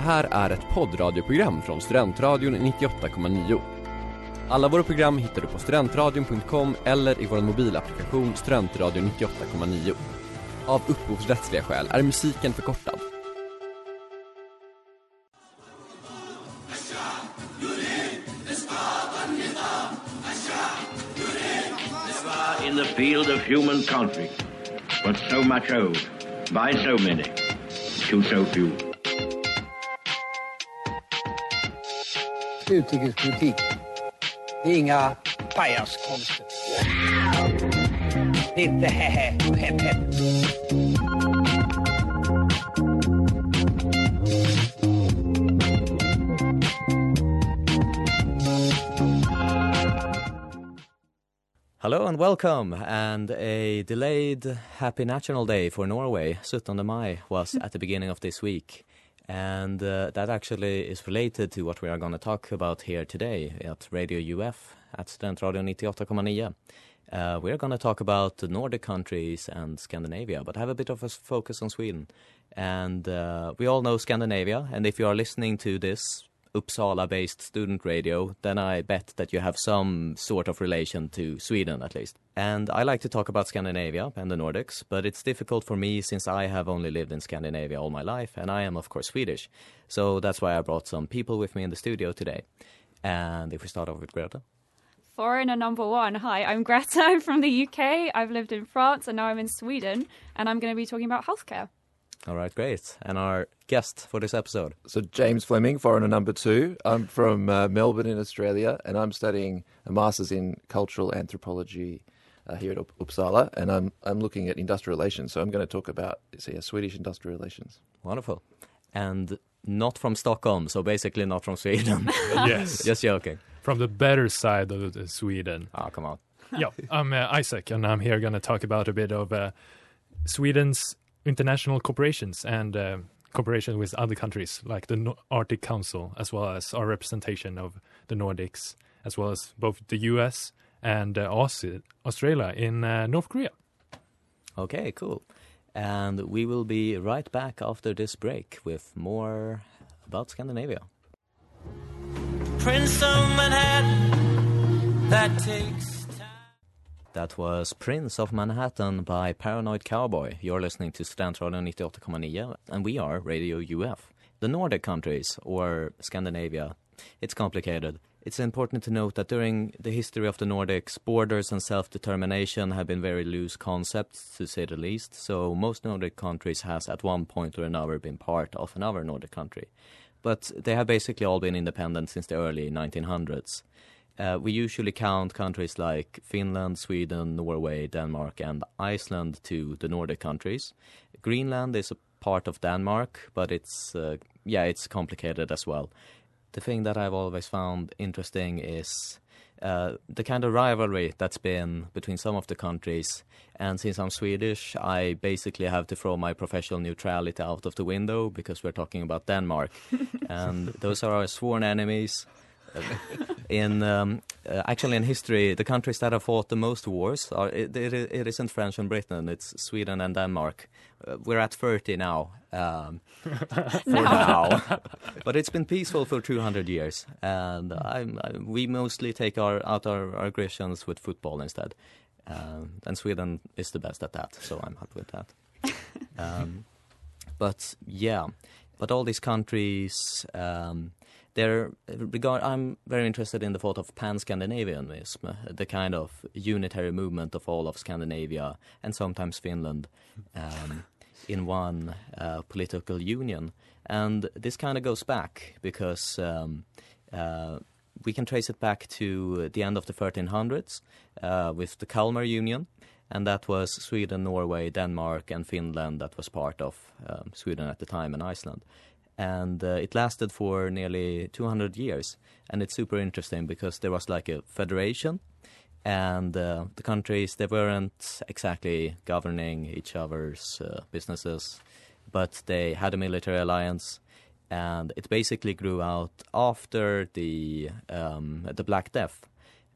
Det här är ett poddradioprogram från Studentradion 98,9. Alla våra program hittar du på studentradion.com eller i vår mobilapplikation Studentradion 98,9. Av upphovsrättsliga skäl är musiken förkortad. in the field of human conflict, but so much owed by so many to so few. Utrikespolitik. Det är inga pajaskonster. Det är inte hä och häpp häpp. Hello and welcome, and a delayed Happy National Day for Norway. 17 Mai was at the beginning of this week, and uh, that actually is related to what we are going to talk about here today at Radio UF at Studentradio 98,9. Uh, we are going to talk about the Nordic countries and Scandinavia, but have a bit of a focus on Sweden. And uh, we all know Scandinavia, and if you are listening to this Uppsala based student radio, then I bet that you have some sort of relation to Sweden at least. And I like to talk about Scandinavia and the Nordics, but it's difficult for me since I have only lived in Scandinavia all my life, and I am, of course, Swedish. So that's why I brought some people with me in the studio today. And if we start off with Greta. Foreigner number one. Hi, I'm Greta. I'm from the UK. I've lived in France and now I'm in Sweden. And I'm going to be talking about healthcare. All right, great. And our guest for this episode. So James Fleming, foreigner number two. I'm from uh, Melbourne in Australia, and I'm studying a master's in cultural anthropology uh, here at Up- Uppsala, and I'm I'm looking at industrial relations. So I'm going to talk about say, uh, Swedish industrial relations. Wonderful. And not from Stockholm, so basically not from Sweden. Yes, Just joking. from the better side of the Sweden. Oh, come on. yeah, I'm uh, Isaac, and I'm here going to talk about a bit of uh, Sweden's international corporations and uh, cooperation with other countries, like the no- Arctic Council, as well as our representation of the Nordics, as well as both the U.S. and uh, Aussie, Australia in uh, North Korea. Okay, cool. And we will be right back after this break with more about Scandinavia. Prince of Manhattan, that takes time. That was Prince of Manhattan by Paranoid Cowboy. You're listening to Studentradion 98,9 and we are Radio UF. The Nordic countries, or Scandinavia, it's complicated. It's important to note that during the history of the Nordics, borders and self-determination have been very loose concepts, to say the least. So most Nordic countries has at one point or another been part of another Nordic country. But they have basically all been independent since the early 1900s. Uh, we usually count countries like Finland, Sweden, Norway, Denmark, and Iceland to the Nordic countries. Greenland is a part of Denmark, but it's uh, yeah, it's complicated as well. The thing that I've always found interesting is uh, the kind of rivalry that's been between some of the countries. And since I'm Swedish, I basically have to throw my professional neutrality out of the window because we're talking about Denmark, and those are our sworn enemies in um, uh, actually in history, the countries that have fought the most wars are it, it, it isn't France and Britain; it's Sweden and Denmark. Uh, we're at thirty now. Um, for now, but it's been peaceful for two hundred years, and I'm, I, we mostly take our out our, our aggressions with football instead. Um, and Sweden is the best at that, so I'm happy with that. Um, but yeah, but all these countries, um, they're regard. I'm very interested in the thought of pan-Scandinavianism, the kind of unitary movement of all of Scandinavia and sometimes Finland um, in one uh, political union. And this kind of goes back because um, uh, we can trace it back to the end of the 1300s uh, with the Kalmar Union, and that was Sweden, Norway, Denmark, and Finland. That was part of um, Sweden at the time and Iceland. And uh, it lasted for nearly 200 years. And it's super interesting because there was like a federation, and uh, the countries, they weren't exactly governing each other's uh, businesses, but they had a military alliance. And it basically grew out after the um, the Black Death,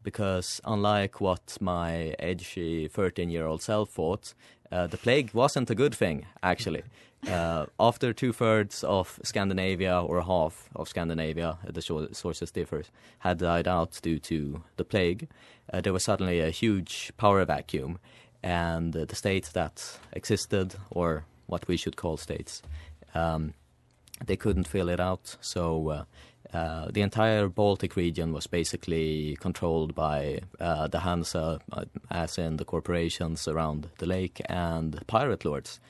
because unlike what my edgy 13 year old self thought, uh, the plague wasn't a good thing, actually. Uh, after two thirds of Scandinavia, or half of Scandinavia, the sources differ, had died out due to the plague, uh, there was suddenly a huge power vacuum, and the states that existed, or what we should call states, um, they couldn't fill it out. So uh, uh, the entire Baltic region was basically controlled by uh, the Hansa, uh, as in the corporations around the lake, and pirate lords.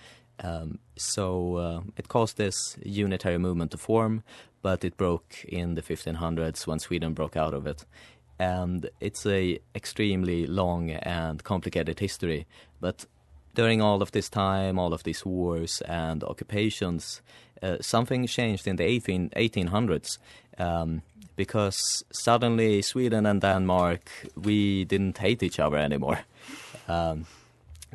Um, so uh, it caused this unitary movement to form, but it broke in the 1500s when Sweden broke out of it. And it's a extremely long and complicated history. But during all of this time, all of these wars and occupations, uh, something changed in the 18, 1800s um, because suddenly Sweden and Denmark, we didn't hate each other anymore. Um,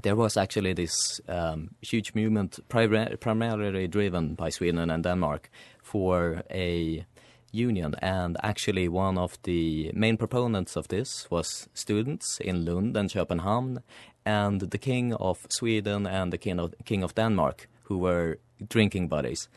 there was actually this um, huge movement, primarily driven by Sweden and Denmark, for a union. And actually, one of the main proponents of this was students in Lund and Köpenhamn, and the king of Sweden and the king of, king of Denmark, who were drinking buddies.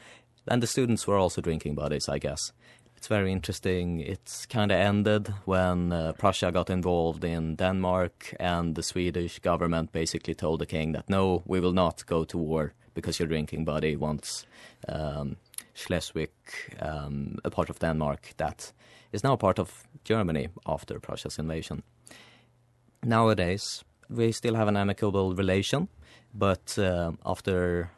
And the students were also drinking buddies, I guess. It's very interesting. It's kind of ended when uh, Prussia got involved in Denmark, and the Swedish government basically told the king that no, we will not go to war because your drinking buddy wants um, Schleswig, um, a part of Denmark that is now part of Germany after Prussia's invasion. Nowadays, we still have an amicable relation, but uh, after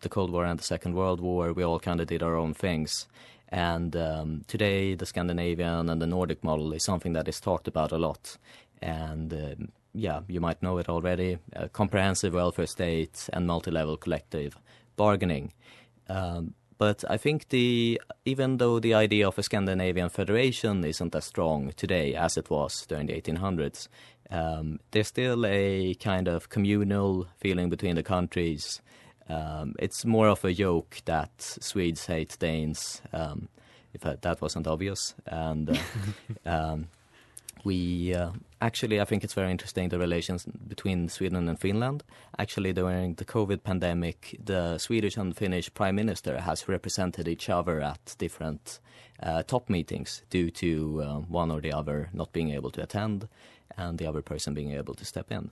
the Cold War and the Second World War, we all kind of did our own things. And um, today, the Scandinavian and the Nordic model is something that is talked about a lot. And uh, yeah, you might know it already a comprehensive welfare state and multi level collective bargaining. Um, but I think the even though the idea of a Scandinavian federation isn't as strong today as it was during the 1800s, um, there's still a kind of communal feeling between the countries um, it's more of a joke that Swedes hate Danes, um, if that wasn't obvious. And uh, um, we uh, actually, I think it's very interesting the relations between Sweden and Finland. Actually, during the COVID pandemic, the Swedish and Finnish prime minister has represented each other at different uh, top meetings due to uh, one or the other not being able to attend and the other person being able to step in.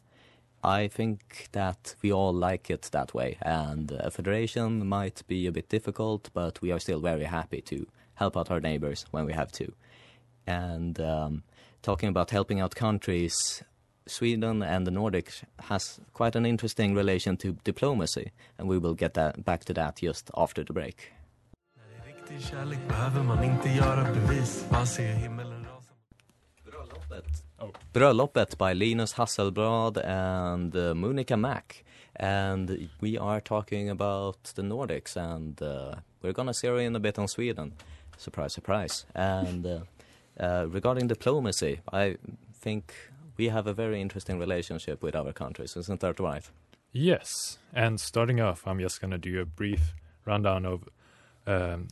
I think that we all like it that way, and a federation might be a bit difficult, but we are still very happy to help out our neighbors when we have to. And um, talking about helping out countries, Sweden and the Nordics has quite an interesting relation to diplomacy, and we will get that, back to that just after the break. Oh. Bröllopet by Linus Hasselblad and uh, Monica Mack. And we are talking about the Nordics, and uh, we're going to zero in a bit on Sweden. Surprise, surprise. And uh, uh, regarding diplomacy, I think we have a very interesting relationship with our countries, isn't that right? Yes. And starting off, I'm just going to do a brief rundown of um,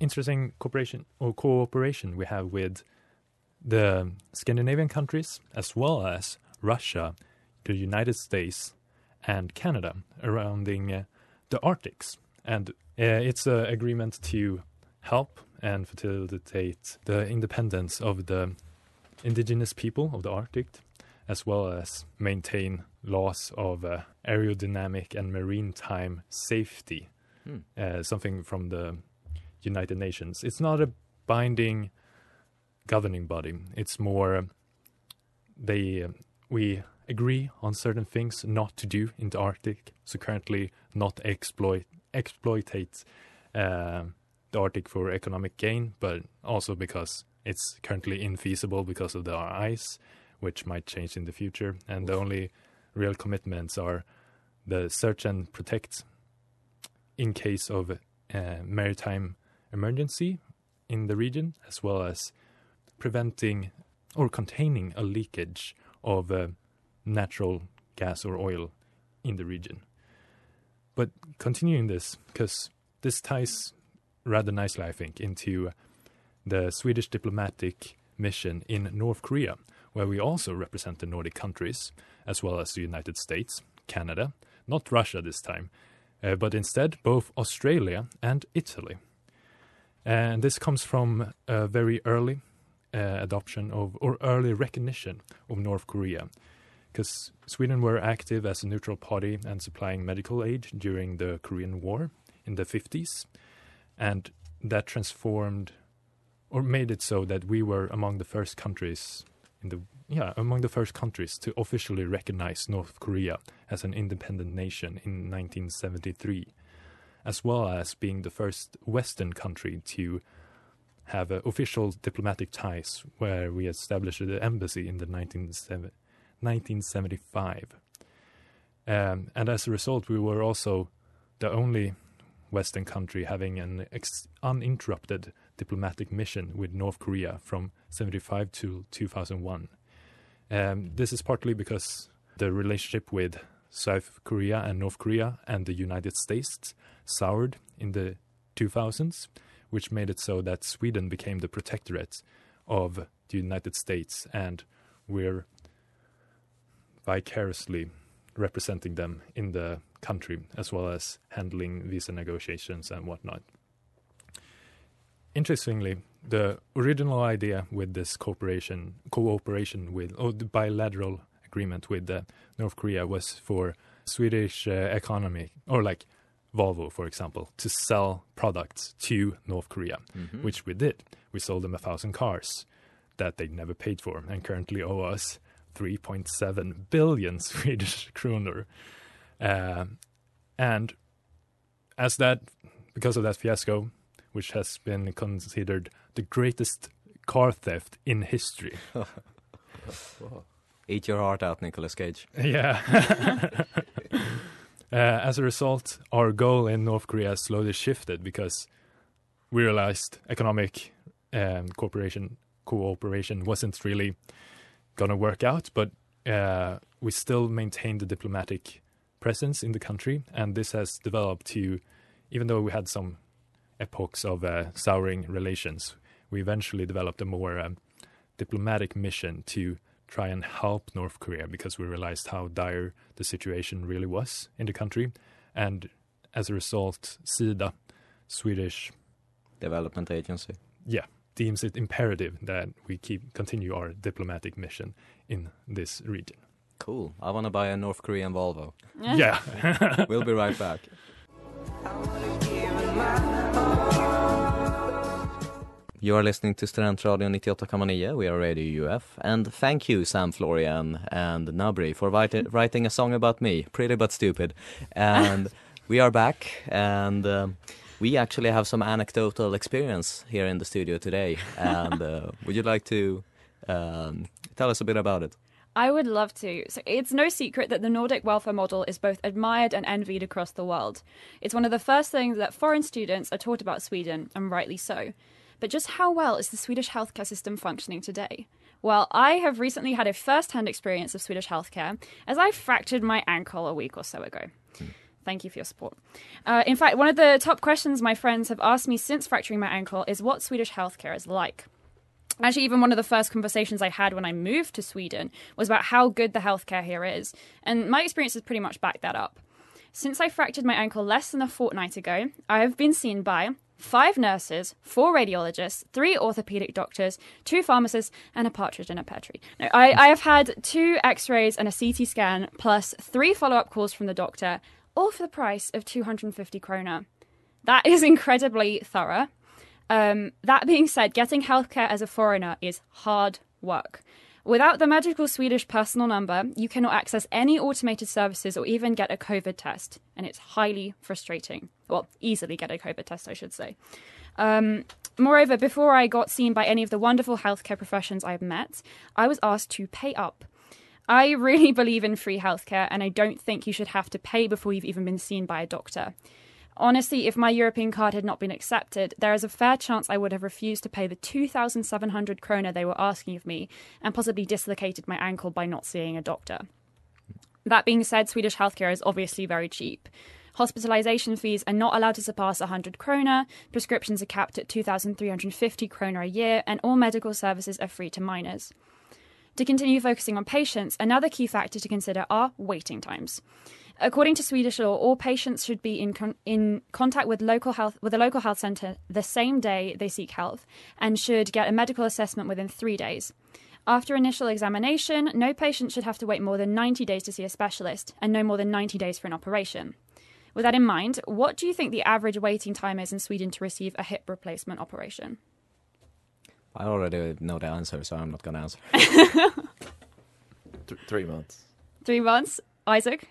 interesting cooperation or cooperation we have with the Scandinavian countries, as well as Russia, the United States, and Canada, surrounding uh, the Arctics. And uh, it's an agreement to help and facilitate the independence of the indigenous people of the Arctic, as well as maintain laws of uh, aerodynamic and maritime safety, hmm. uh, something from the United Nations. It's not a binding governing body. It's more uh, they uh, we agree on certain things not to do in the Arctic. So currently, not exploit exploitate uh, the Arctic for economic gain, but also because it's currently infeasible because of the ice, which might change in the future. And the only real commitments are the search and protect in case of uh, maritime emergency in the region, as well as preventing or containing a leakage of uh, natural gas or oil in the region. But continuing this, because this ties rather nicely, I think, into the Swedish diplomatic mission in North Korea, where we also represent the Nordic countries, as well as the United States, Canada, not Russia this time, uh, but instead both Australia and Italy. And this comes from a very early Uh, adoption of, or early recognition of North Korea, because Sweden were active as a neutral party and supplying medical aid during the Korean War in the 50s. And that transformed or made it so that we were among the first countries in the yeah among the first countries to officially recognize North Korea as an independent nation in 1973 as well as being the first western country to have official diplomatic ties where we established the embassy in the 1975 um, and as a result we were also the only Western country having an ex- uninterrupted diplomatic mission with North Korea from 75 to 2001. Um, this is partly because the relationship with South Korea and North Korea and the United States soured in the 2000s, which made it so that Sweden became the protectorate of the United States, and we're vicariously representing them in the country, as well as handling visa negotiations and whatnot. Interestingly, the original idea with this cooperation, cooperation with, or the bilateral agreement with uh, North Korea was for Swedish uh, economy, or like Volvo, for example, to sell products to North Korea, Mhm. which we did. We sold them a thousand cars that they never paid for and currently owe us 3.7 billion Swedish kroner. Um, and as that, because of that fiasco, which has been considered the greatest car theft in history. Eat your heart out, Nicolas Cage. Yeah. uh, as a result, our goal in North Korea slowly shifted because we realized economic um, cooperation cooperation wasn't really gonna work out, but uh, we still maintained the diplomatic presence in the country, and this has developed to, even though we had some epochs of uh, souring relations, we eventually developed a more um, diplomatic mission to try and help North Korea because we realized how dire the situation really was in the country. And as a result, SIDA, Swedish, Development Agency. yeah, deems it imperative that we keep continue our diplomatic mission in this region. Cool. I want to buy a North Korean Volvo. Yeah. we'll be right back. You are listening to Studentradio 98,9. We are Radio UF. And thank you, Sam Florian and Nabri, for write- writing a song about me. Pretty but stupid. And we are back. And um, we actually have some anecdotal experience here in the studio today. And uh, would you like to um, tell us a bit about it? I would love to. So it's no secret that the Nordic welfare model is both admired and envied across the world. It's one of the first things that foreign students are taught about Sweden, and rightly so. But just how well is the Swedish healthcare system functioning today? Well, I have recently had a first hand experience of Swedish healthcare as I fractured my ankle a week or so ago. Thank you for your support. Uh, in fact, one of the top questions my friends have asked me since fracturing my ankle is what Swedish healthcare is like. Actually, even one of the first conversations I had when I moved to Sweden was about how good the healthcare here is. And my experience has pretty much backed that up. Since I fractured my ankle less than a fortnight ago, I have been seen by five nurses, four radiologists, three orthopedic doctors, two pharmacists, and a partridge in a pear tree. No, I, I have had two x rays and a CT scan, plus three follow up calls from the doctor, all for the price of 250 krona. That is incredibly thorough. Um, that being said, getting healthcare as a foreigner is hard work. Without the magical Swedish personal number, you cannot access any automated services or even get a COVID test, and it's highly frustrating. Well, easily get a COVID test, I should say. Um, moreover, before I got seen by any of the wonderful healthcare professions I've met, I was asked to pay up. I really believe in free healthcare, and I don't think you should have to pay before you've even been seen by a doctor. Honestly, if my European card had not been accepted, there is a fair chance I would have refused to pay the 2,700 krona they were asking of me and possibly dislocated my ankle by not seeing a doctor. That being said, Swedish healthcare is obviously very cheap. Hospitalization fees are not allowed to surpass 100 kroner, prescriptions are capped at 2,350 kroner a year, and all medical services are free to minors. To continue focusing on patients, another key factor to consider are waiting times. According to Swedish law, all patients should be in, con- in contact with local health with a local health centre the same day they seek health and should get a medical assessment within three days. After initial examination, no patient should have to wait more than 90 days to see a specialist and no more than 90 days for an operation. With that in mind, what do you think the average waiting time is in Sweden to receive a hip replacement operation? I already know the answer, so I'm not going to answer. Th- three months. Three months, Isaac?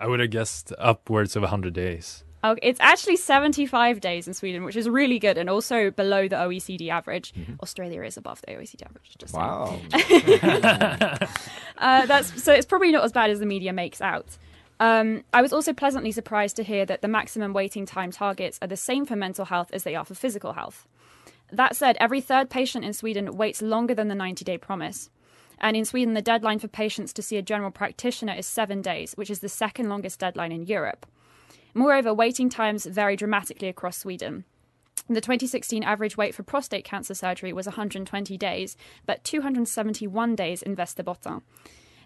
I would have guessed upwards of 100 days. Oh, it's actually 75 days in Sweden, which is really good and also below the OECD average. Australia is above the OECD average. Just. Wow. Uh, that's so it's probably not as bad as the media makes out. Um, I was also pleasantly surprised to hear that the maximum waiting time targets are the same for mental health as they are for physical health. That said, every third patient in Sweden waits longer than the 90 day promise. And in Sweden, the deadline for patients to see a general practitioner is seven days, which is the second longest deadline in Europe. Moreover, waiting times vary dramatically across Sweden. The 2016 average wait for prostate cancer surgery was 120 days, but 271 days in Västerbotten.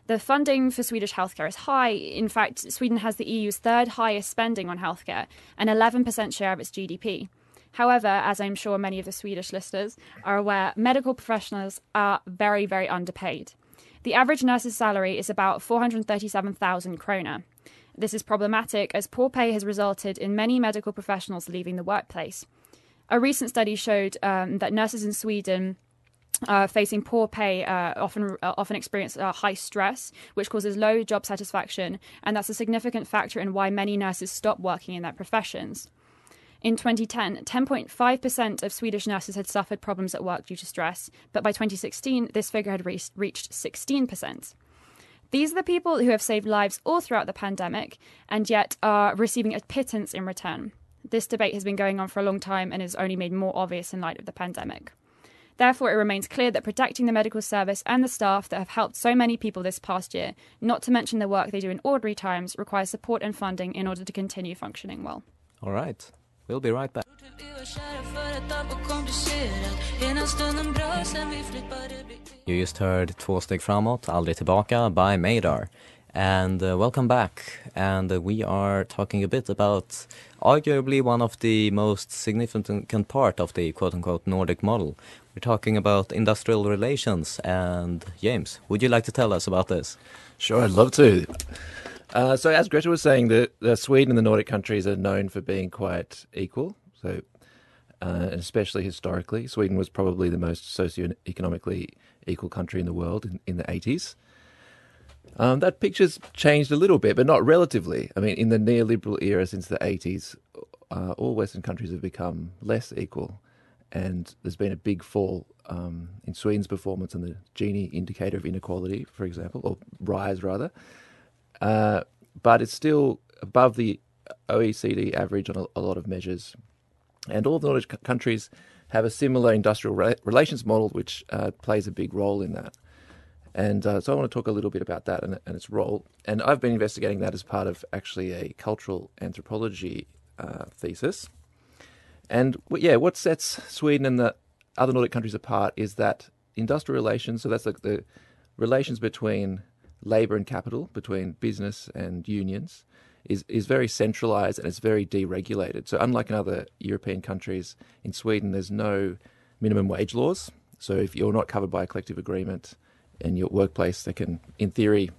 The funding for Swedish healthcare is high. In fact, Sweden has the EU's third highest spending on healthcare, an 11% share of its GDP. However, as I'm sure many of the Swedish listeners are aware, medical professionals are very, very underpaid. The average nurse's salary is about 437,000 kroner. This is problematic as poor pay has resulted in many medical professionals leaving the workplace. A recent study showed um, that nurses in Sweden uh, facing poor pay uh, often uh, often experience uh, high stress, which causes low job satisfaction, and that's a significant factor in why many nurses stop working in their professions. In 2010, 10.5% of Swedish nurses had suffered problems at work due to stress, but by 2016, this figure had re- reached 16%. These are the people who have saved lives all throughout the pandemic and yet are receiving a pittance in return. This debate has been going on for a long time and is only made more obvious in light of the pandemic. Therefore, it remains clear that protecting the medical service and the staff that have helped so many people this past year, not to mention the work they do in ordinary times, requires support and funding in order to continue functioning well. All right. We'll be right back. You just heard Två steg framåt, aldrig tillbaka by Madar. And uh, welcome back. And uh, we are talking a bit about arguably one of the most significant part of the quote unquote Nordic model. We're talking about industrial relations. And James, would you like to tell us about this? Sure, I'd love to. Uh, so, as Greta was saying, the, the Sweden and the Nordic countries are known for being quite equal. So, uh, especially historically, Sweden was probably the most socio-economically equal country in the world in, in the 80s. Um, that picture's changed a little bit, but not relatively. I mean, in the neoliberal era since the 80s, uh, all Western countries have become less equal, and there's been a big fall um, in Sweden's performance on the Gini indicator of inequality, for example, or rise rather. Uh, but it's still above the OECD average on a, a lot of measures. And all the Nordic countries have a similar industrial re- relations model, which uh, plays a big role in that. And uh, so I want to talk a little bit about that and, and, its role. And I've been investigating that as part of actually a cultural anthropology uh, thesis. And yeah, what sets Sweden and the other Nordic countries apart is that industrial relations, so that's like the relations between labor and capital, between business and unions, is, is very centralized and it's very deregulated. So, unlike in other European countries, in Sweden, there's no minimum wage laws. So, if you're not covered by a collective agreement in your workplace, they can, in theory,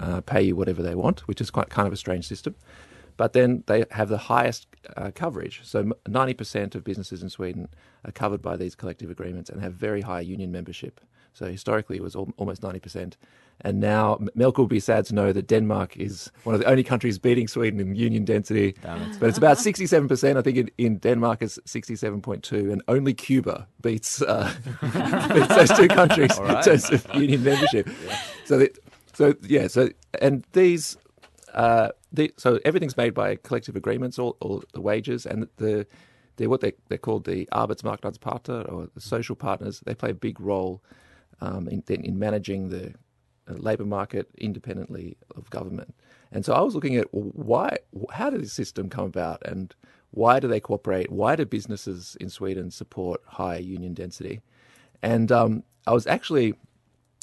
uh, pay you whatever they want, which is quite kind of a strange system. But then they have the highest uh, coverage. So, 90% of businesses in Sweden are covered by these collective agreements and have very high union membership. So, historically, it was al- almost 90%. And now Melker will be sad to know that Denmark is one of the only countries beating Sweden in union density. But it's about 67%. I think in, in Denmark it's 67.2, and only Cuba beats, uh, beats those two countries in terms of union membership. So, the, so yeah, so and these, uh, the, so everything's made by collective agreements, all, all the wages and the. They're what they, they're called the Arbetsmarknadsparter or the social partners. They play a big role um, in, in managing the uh, labour market independently of government. And so I was looking at why, how did this system come about, and why do they cooperate? Why do businesses in Sweden support high union density? And um, I was actually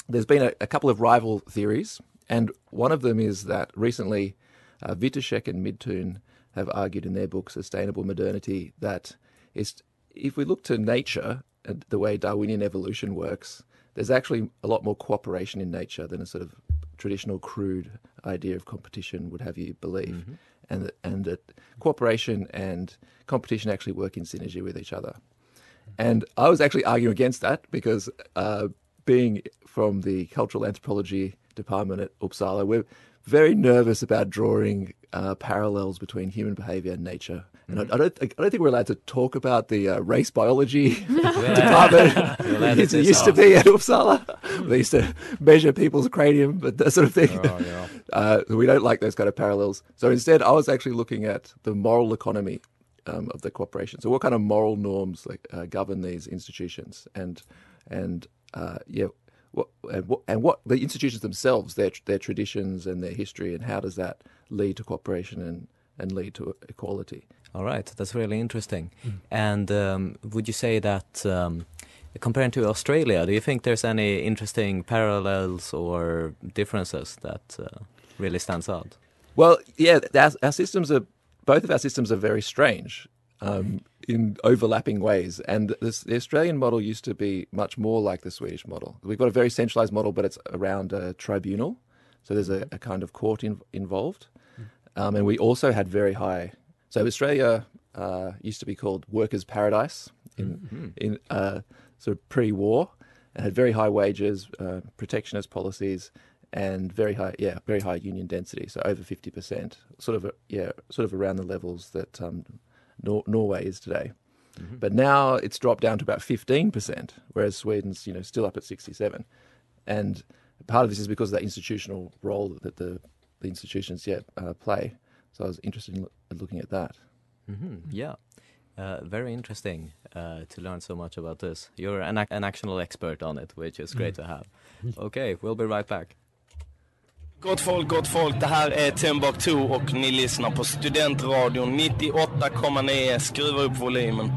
there's been a, a, couple of rival theories, and one of them is that recently uh, Witoszek and Midttun have argued in their book Sustainable Modernity that if we look to nature and the way Darwinian evolution works, there's actually a lot more cooperation in nature than a sort of traditional crude idea of competition would have you believe. Mm-hmm. And that, and that cooperation and competition actually work in synergy with each other. And I was actually arguing against that because uh, being from the cultural anthropology department at Uppsala, we're very nervous about drawing uh, parallels between human behavior and nature. And mm-hmm. I, I, don't, I don't think we're allowed to talk about the uh, race biology department. it used to be at Uppsala. They used to measure people's cranium, but that sort of thing. Oh, yeah. uh, we don't like those kind of parallels. So instead, I was actually looking at the moral economy um, of the corporation. So what kind of moral norms like, uh, govern these institutions? And and uh, yeah, what, and what and what the institutions themselves, their their traditions and their history, and how does that lead to cooperation and and lead to equality? All right, that's really interesting. Mm. And um, would you say that? Um, comparing to Australia, do you think there's any interesting parallels or differences that uh, really stands out? Well, yeah, our, our, systems are both of our systems are very strange um, in overlapping ways. And this, the Australian model used to be much more like the Swedish model. We've got a very centralized model, but it's around a tribunal. So there's a, a kind of court in, involved. Um, and we also had very high. So Australia uh, used to be called workers' paradise in, mm-hmm. in uh, sort of pre-war, and had very high wages, uh, protectionist policies, and very high, yeah, very high union density. So over fifty percent, sort of, yeah, sort of around the levels that um, Nor- Norway is today. Mm-hmm. But now it's dropped down to about 15%, whereas Sweden's you know still up at 67. And part of this is because of that institutional role that the, the institutions yet uh, play. So I was interested in lo- looking at that. Mm-hmm. Yeah. Uh, very interesting uh, to learn so much about this. You're an, an actual expert on it, which is great mm. to have. Okay, we'll be right back. Gott folk, gott folk. Det här är Timbuktu och ni lyssnar på Studentradion 98,9. Skruva upp volymen.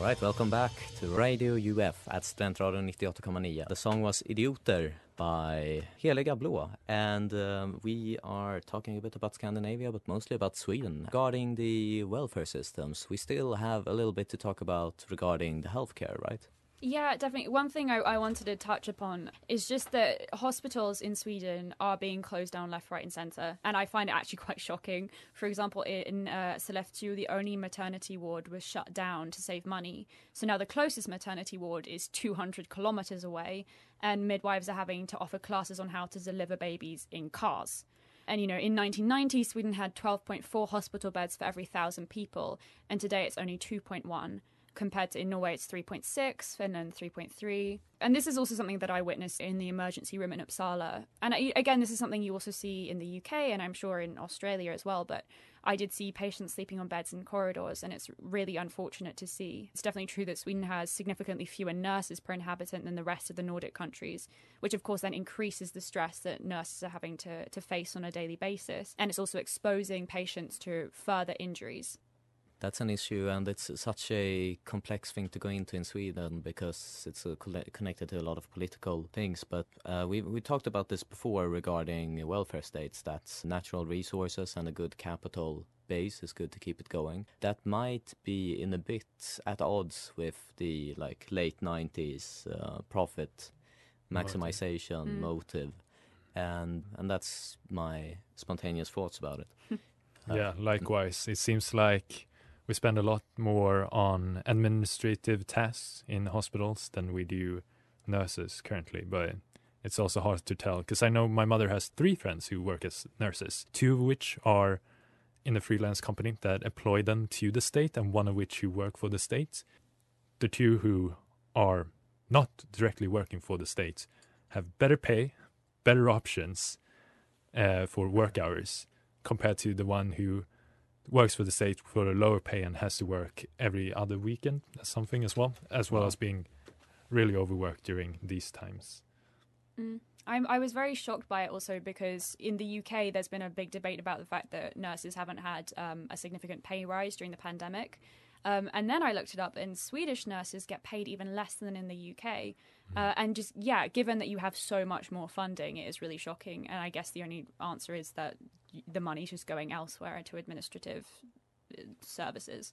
Alright, welcome back to Radio UF at Studentradion 98,9. The song was Idioter by Heliga Blå and um, we are talking a bit about Scandinavia but mostly about Sweden. Regarding the welfare systems, we still have a little bit to talk about regarding the healthcare, right? Yeah, definitely. One thing I, I, wanted to touch upon is just that hospitals in Sweden are being closed down left, right, and centre. And I find it actually quite shocking. For example, in uh, Sollefteå, the only maternity ward was shut down to save money. So now the closest maternity ward is 200 kilometres away, and midwives are having to offer classes on how to deliver babies in cars. And, you know, in 1990, Sweden had 12.4 hospital beds for every thousand people, and today it's only 2.1 compared to in Norway it's 3.6, Finland 3.3. And this is also something that I witnessed in the emergency room in Uppsala. And I, again, this is something you also see in the UK and I'm sure in Australia as well. But I did see patients sleeping on beds in corridors, and it's really unfortunate to see. It's definitely true that Sweden has significantly fewer nurses per inhabitant than the rest of the Nordic countries, which of course then increases the stress that nurses are having to, to face on a daily basis. And it's also exposing patients to further injuries that's an issue, and it's such a complex thing to go into in Sweden because it's connected to a lot of political things. But uh, we we talked about this before regarding welfare states. That's natural resources and a good capital base is good to keep it going. That might be in a bit at odds with the like late '90s uh, profit maximization motive. Mm. motive, and and that's my spontaneous thoughts about it. uh, yeah, likewise. It seems like we spend a lot more on administrative tasks in hospitals than we do nurses currently, but it's also hard to tell because I know my mother has three friends who work as nurses, two of which are in a freelance company that employ them to the state, and one of which who work for the state. The two who are not directly working for the state have better pay, better options uh, for work hours compared to the one who works for the state for a lower pay and has to work every other weekend something as well as well as being really overworked during these times. Mm. I'm, I was very shocked by it also because in the UK there's been a big debate about the fact that nurses haven't had um, a significant pay rise during the pandemic. Um, and then I looked it up, and Swedish nurses get paid even less than in the UK. Uh, and just, yeah, given that you have so much more funding, it is really shocking. And I guess the only answer is that the money's just going elsewhere into administrative uh, services.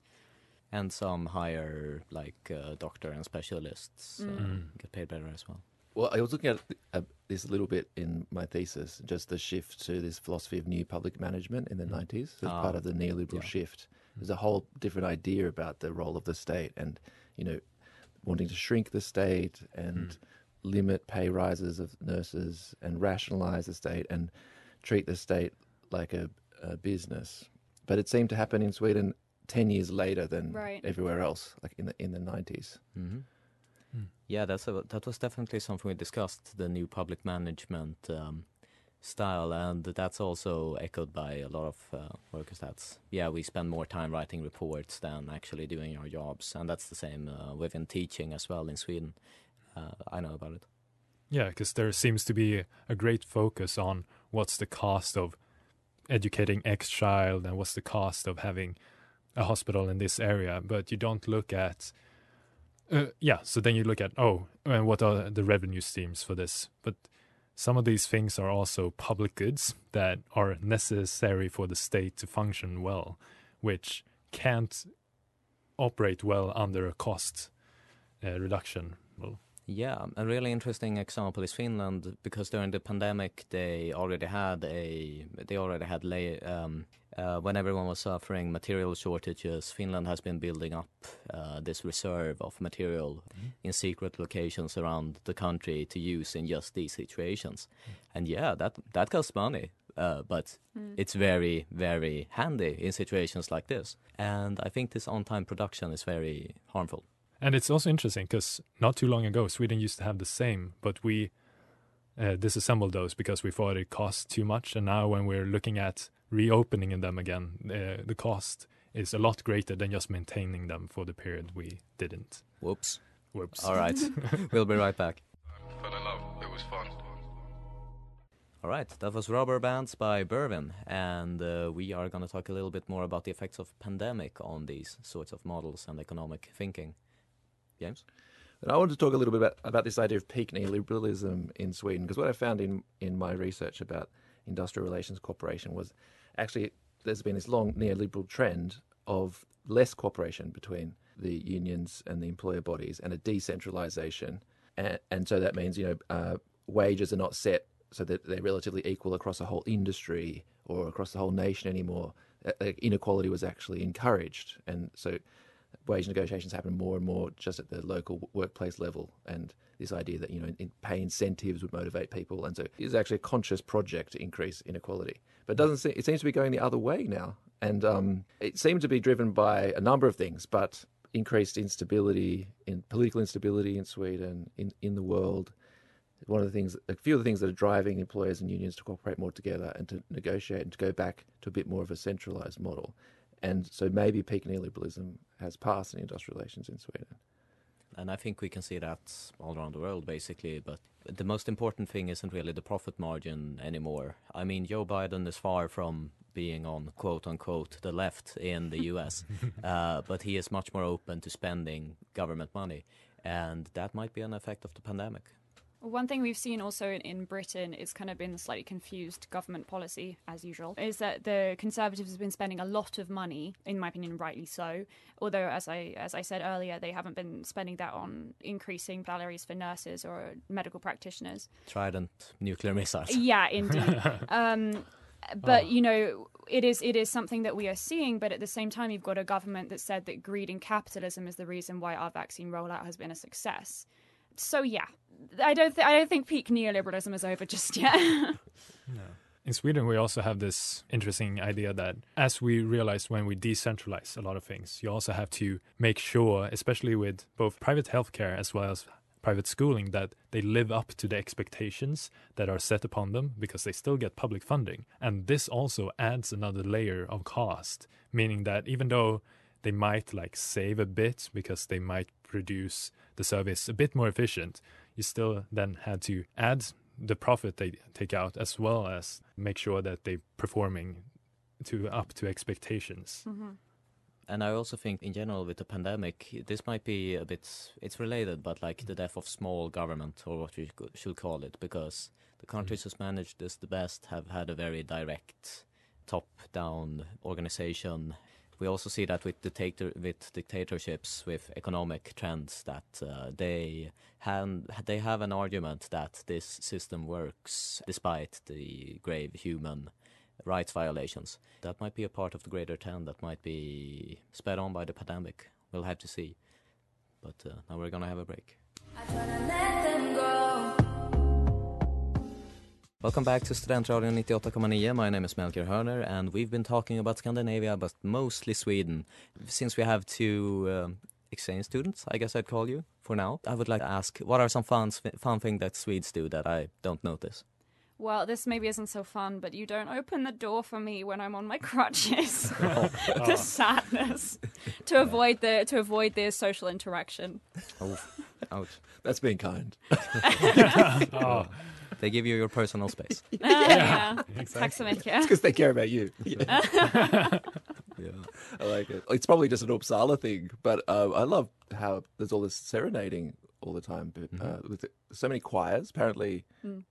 And some higher, like uh, doctor and specialists, uh, Mm. Mm. get paid better as well. Well, I was looking at uh, this a little bit in my thesis, just the shift to this philosophy of new public management in the 90s as Ah, part of the neoliberal yeah. shift. There's a whole different idea about the role of the state and, you know, wanting to shrink the state and limit pay rises of nurses and rationalize the state and treat the state like a, a business. But it seemed to happen in Sweden 10 years later than Right. everywhere else, like in the, in the 90s. hmm Mm. Yeah, that's a, that was definitely something we discussed, the new public management um, style, and that's also echoed by a lot of uh, workers. That's yeah, we spend more time writing reports than actually doing our jobs, and that's the same uh, within teaching as well in Sweden. Uh, I know about it. Yeah, because there seems to be a great focus on what's the cost of educating X child and what's the cost of having a hospital in this area, but you don't look at. Uh, yeah, so then you look at oh, and what are the revenue streams for this? But some of these things are also public goods that are necessary for the state to function well, which can't operate well under a cost uh, reduction. Yeah, a really interesting example is Finland because during the pandemic they already had a they already had lay, um, uh, when everyone was suffering material shortages. Finland has been building up uh, this reserve of material in secret locations around the country to use in just these situations, and yeah, that that costs money. Uh, but it's very, very handy in situations like this. And I think this on-time production is very harmful. And it's also interesting because not too long ago, Sweden used to have the same, but we uh, disassembled those because we thought it cost too much. And now, when we're looking at reopening them again, uh, the cost is a lot greater than just maintaining them for the period we didn't. Whoops. Whoops. All right. we'll be right back. Fell in love. It was fun. All right. That was Rubber Bands by Bervin. And uh, we are going to talk a little bit more about the effects of pandemic on these sorts of models and economic thinking. James? And I wanted to talk a little bit about, about this idea of peak neoliberalism in Sweden, because what I found in, in my research about industrial relations cooperation was actually there's been this long neoliberal trend of less cooperation between the unions and the employer bodies and a decentralization. And, and so that means, you know, uh, wages are not set so that they're relatively equal across a whole industry or across the whole nation anymore. Uh, Inequality was actually encouraged. And so wage negotiations happen more and more just at the local workplace level and this idea that you know pay incentives would motivate people and so it's actually a conscious project to increase inequality but it doesn't seem, it seems to be going the other way now and um, it seemed to be driven by a number of things but increased instability in political instability in Sweden in in the world. One of the things a few of the things that are driving employers and unions to cooperate more together and to negotiate and to go back to a bit more of a centralized model and so maybe peak neoliberalism has passed in industrial relations in Sweden. And I think we can see that all around the world, basically. But the most important thing isn't really the profit margin anymore. I mean, Joe Biden is far from being on quote unquote the left in the US, uh, but he is much more open to spending government money. And that might be an effect of the pandemic. One thing we've seen also in, in Britain is kind of been the slightly confused government policy, as usual, is that the Conservatives have been spending a lot of money, in my opinion, rightly so. Although, as I as I said earlier, they haven't been spending that on increasing salaries for nurses or medical practitioners. Trident nuclear missiles. Yeah, indeed. um, but you know, it is it is something that we are seeing. But at the same time, you've got a government that said that greed and capitalism is the reason why our vaccine rollout has been a success. So yeah, I don't th- I don't think peak neoliberalism is over just yet. In Sweden, we also have this interesting idea that as we realize when we decentralize a lot of things, you also have to make sure, especially with both private healthcare as well as private schooling, that they live up to the expectations that are set upon them because they still get public funding. And this also adds another layer of cost, meaning that even though they might like save a bit because they might produce the service a bit more efficient, you still then had to add the profit they take out as well as make sure that they're performing to up to expectations. Mm-hmm. And I also think, in general, with the pandemic, this might be a bit. It's related, but like the death of small government, or what we should call it, because the countries who's managed this the best have had a very direct, top-down organization. We also see that with dictator with dictatorships, with economic trends, that uh, they have they have an argument that this system works despite the grave human rights violations. That might be a part of the greater trend that might be sped on by the pandemic. We'll have to see. But uh, now we're gonna have a break. Welcome back to Studentradion 98,9. My name is Melker Hörner and we've been talking about Scandinavia but mostly Sweden. Since we have two um, exchange students, I guess I'd call you for now. I would like to ask what are some fun, fun things that Swedes do that I don't notice? Well, this maybe isn't so fun, but you don't open the door for me when I'm on my crutches. the sadness to avoid the to avoid the social interaction. Oh, ouch. That's being kind. Oh, They give you your personal space. Ah, yeah. Tack så It's because they care about you. Yeah. I like it. It's probably just an Uppsala thing, but uh, I love how there's all this serenading all the time. But uh, with so many choirs, apparently,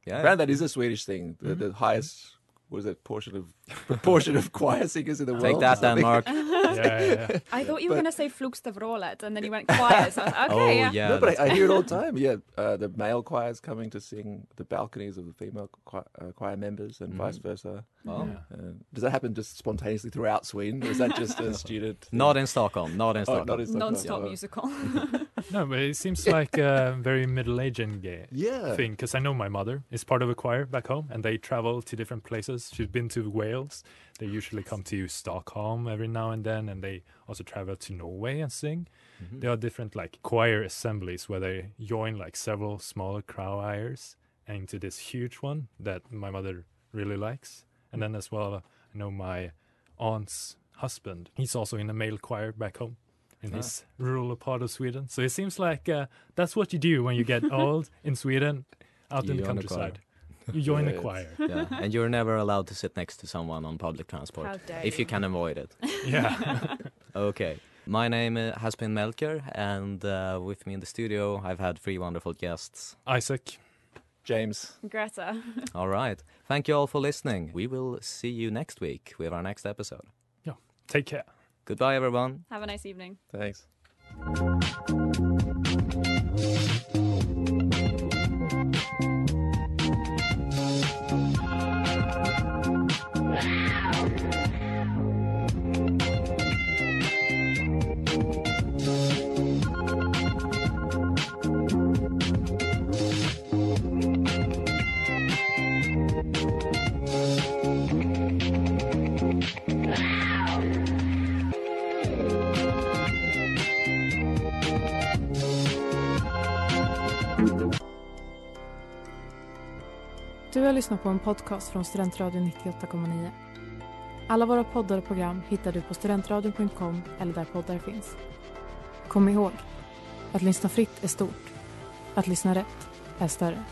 Yeah. apparently that is a Swedish thing. The, the highest, what is it, portion of proportion of choir singers in the world. Take that, or something. Denmark. yeah, yeah, yeah. I thought you were going to say Flugstavrolet, and then you went choirs. I was like, okay, oh, yeah. yeah. No, but I, I hear it all the time. Yeah, uh, the male choirs coming to sing the balconies of the female choir, uh, choir members, and vice versa. Oh. Uh, does that happen just spontaneously throughout Sweden, or is that just a student? thing? Not in Stockholm. Not in Oh, Stockholm. not in Stockholm. Non-stop Oh. musical. No, but it seems like a very middle-aged gay Yeah. thing because I know my mother is part of a choir back home, and they travel to different places. She's been to Wales. They usually come to Stockholm every now and then, and they also travel to Norway and sing. There are different like choir assemblies where they join like several smaller choirs into this huge one that my mother really likes. And then as well, I know my aunt's husband. He's also in a male choir back home in his rural part of Sweden. So it seems like uh, that's what you do when you get old in Sweden, out You in the join a choir. countryside. You join a Yes. choir. yeah, and you're never allowed to sit next to someone on public transport How dare if you you. can avoid it. Yeah. Okay. My name uh, has been Melker, and uh, with me in the studio, I've had three wonderful guests. Isaac. James. Greta. All right. Thank you all for listening. We will see you next week with our next episode. Yeah. Take care. Goodbye, everyone. Have a nice evening. Thanks. Du har lyssnat på en podcast från Studentradion 98,9. Alla våra poddar och program hittar du på studentradion.com eller där poddar finns. Kom ihåg, att lyssna fritt är stort. Att lyssna rätt är större.